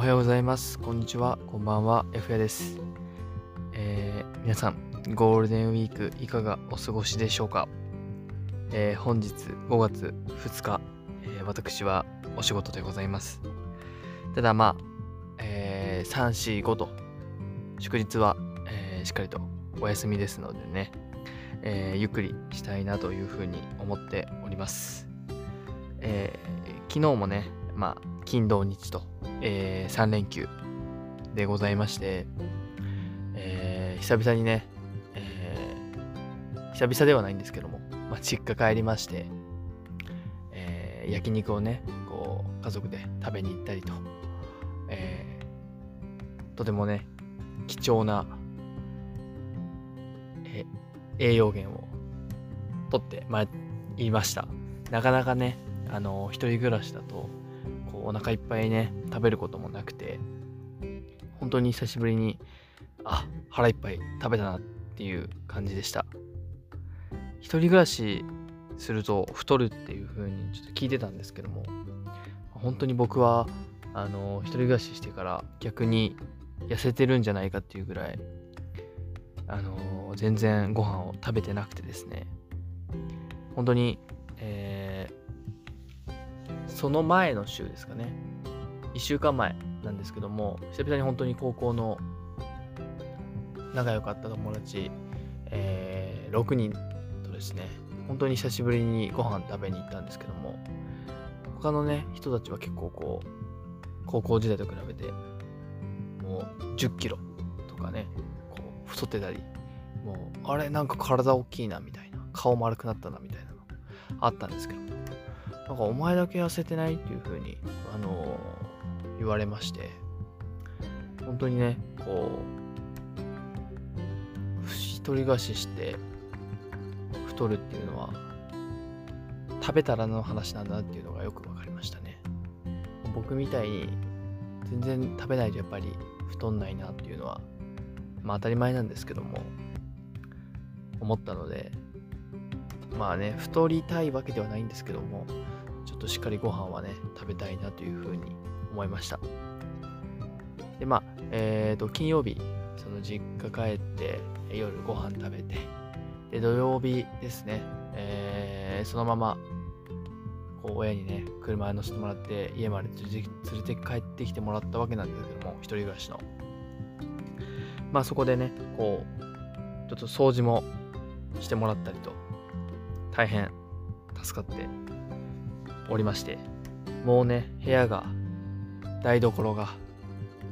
おはようございます。こんにちは。こんばんは。F やです。えー皆さん、ゴールデンウィークいかがお過ごしでしょうか、えー本日5月2日、えー私はお仕事でございます。ただまあ、えー3、4、5と、祝日は、えーしっかりとお休みですのでね、えーゆっくりしたいなというふうに思っております。えー昨日もね、まあ、金土日と、え3連休でございまして、えー久々にね、えー久々ではないんですけども、まあ、実家帰りまして、えー焼肉をね、こう、家族で食べに行ったりと、えーとてもね、貴重な、え栄養源を取ってまいりました。なかなかね、あの、一人暮らしだと、こう、お腹いっぱいね、食べることもなくて、本当に久しぶりに、あ、腹いっぱい食べたなっていう感じでした。一人暮らしすると太るっていう風にちょっと聞いてたんですけども、本当に僕は、あの、一人暮らししてから逆に痩せてるんじゃないかっていうぐらい、あの、全然ご飯を食べてなくてですね、本当に、えその前の週ですかね。1週間前なんですけども久々に本当に高校の仲良かった友達、えー6人とですね本当に久しぶりにご飯食べに行ったんですけども他のね人たちは結構こう高校時代と比べてもう1 0キロとかねこう太ってたりもうあれなんか体大きいなみたいな顔丸くなったなみたいなのあったんですけどもなんかお前だけ痩せてないっていう風に、あのー言われまして、本当にね、こう、一人暮らしして太るっていうのは、食べたらの話なんだなっていうのがよくわかりましたね。僕みたいに全然食べないとやっぱり太んないなっていうのは、まあ当たり前なんですけども、思ったので、まあね、太りたいわけではないんですけども、としっかりご飯はね、食べたいなというふうに思いました。で、まあ、えっ、と、金曜日、その実家帰って、夜ご飯食べて、で、土曜日ですね、えーそのまま、こう、親にね、車に乗せてもらって、家まで連れて帰ってきてもらったわけなんですけども、一人暮らしの。まあ、そこでね、こう、ちょっと掃除もしてもらったりと、大変助かっておりましてもうね部屋が台所が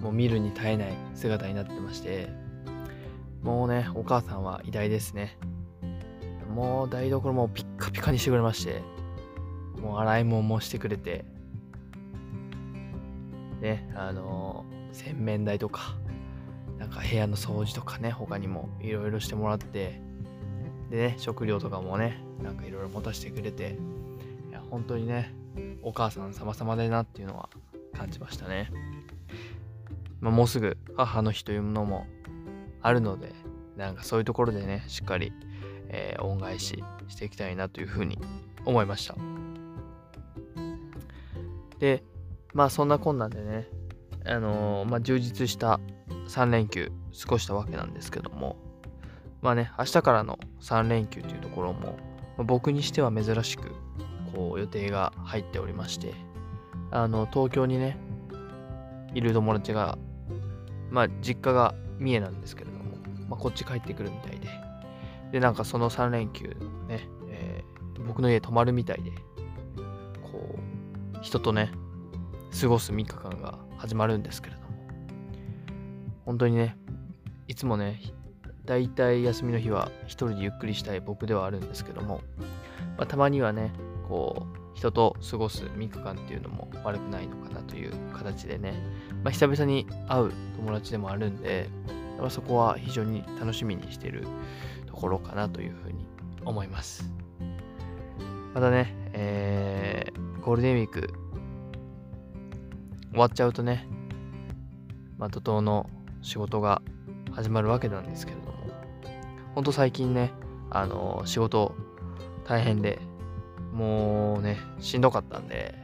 もう見るに耐えない姿になってましてもうねお母さんは偉大ですね。もう台所もピッカピカにしてくれましてもう洗い物もしてくれてねあの洗面台とかなんか部屋の掃除とかね他にもいろいろしてもらってでね食料とかもねなんかいろいろ持たせてくれて本当にねお母さん様々だなっていうのは感じましたね、まあ、もうすぐ母の日というものもあるのでなんかそういうところでねしっかり、えー恩返ししていきたいなというふうに思いました。でまあそんなこんなでねあのーまあ充実した3連休過ごしたわけなんですけどもまあね明日からの3連休というところも、まあ僕にしては珍しくこう予定が入っておりましてあの東京にねいる友達がまあ実家が三重なんですけれども、まあ、こっち帰ってくるみたいで。でなんかその3連休ね、えー僕の家泊まるみたいでこう人とね過ごす3日間が始まるんですけれども。本当にねいつもねだいたい休みの日は一人でゆっくりしたい僕ではあるんですけども、まあ、たまにはねこう人と過ごす3日間っていうのも悪くないのかなという形でね、まあ、久々に会う友達でもあるんで、やっぱそこは非常に楽しみにしてるところかなというふうに思います。またね、えーゴールデンウィーク終わっちゃうとねまあ怒涛の仕事が始まるわけなんですけれどもほんと最近ねあの仕事大変でもうねしんどかったんで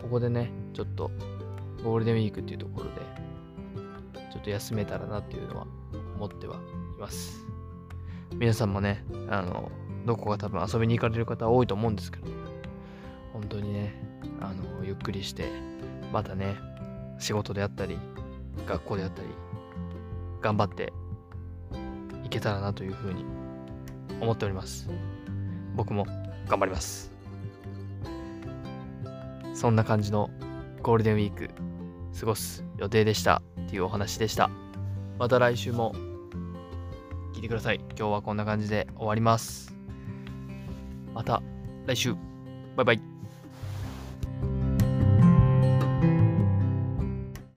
ここでねちょっとゴールデンウィークっていうところで、ちょっと休めたらなっていうのは思ってはいます。皆さんもね、あの、どこか多分遊びに行かれる方多いと思うんですけど、本当にね、あの、ゆっくりして、またね、仕事であったり、学校であったり、頑張っていけたらなというふうに思っております。僕も頑張ります。そんな感じのゴールデンウィーク過ごす予定でしたっていうお話でした。また来週も聞いてください。今日はこんな感じで終わります。また来週。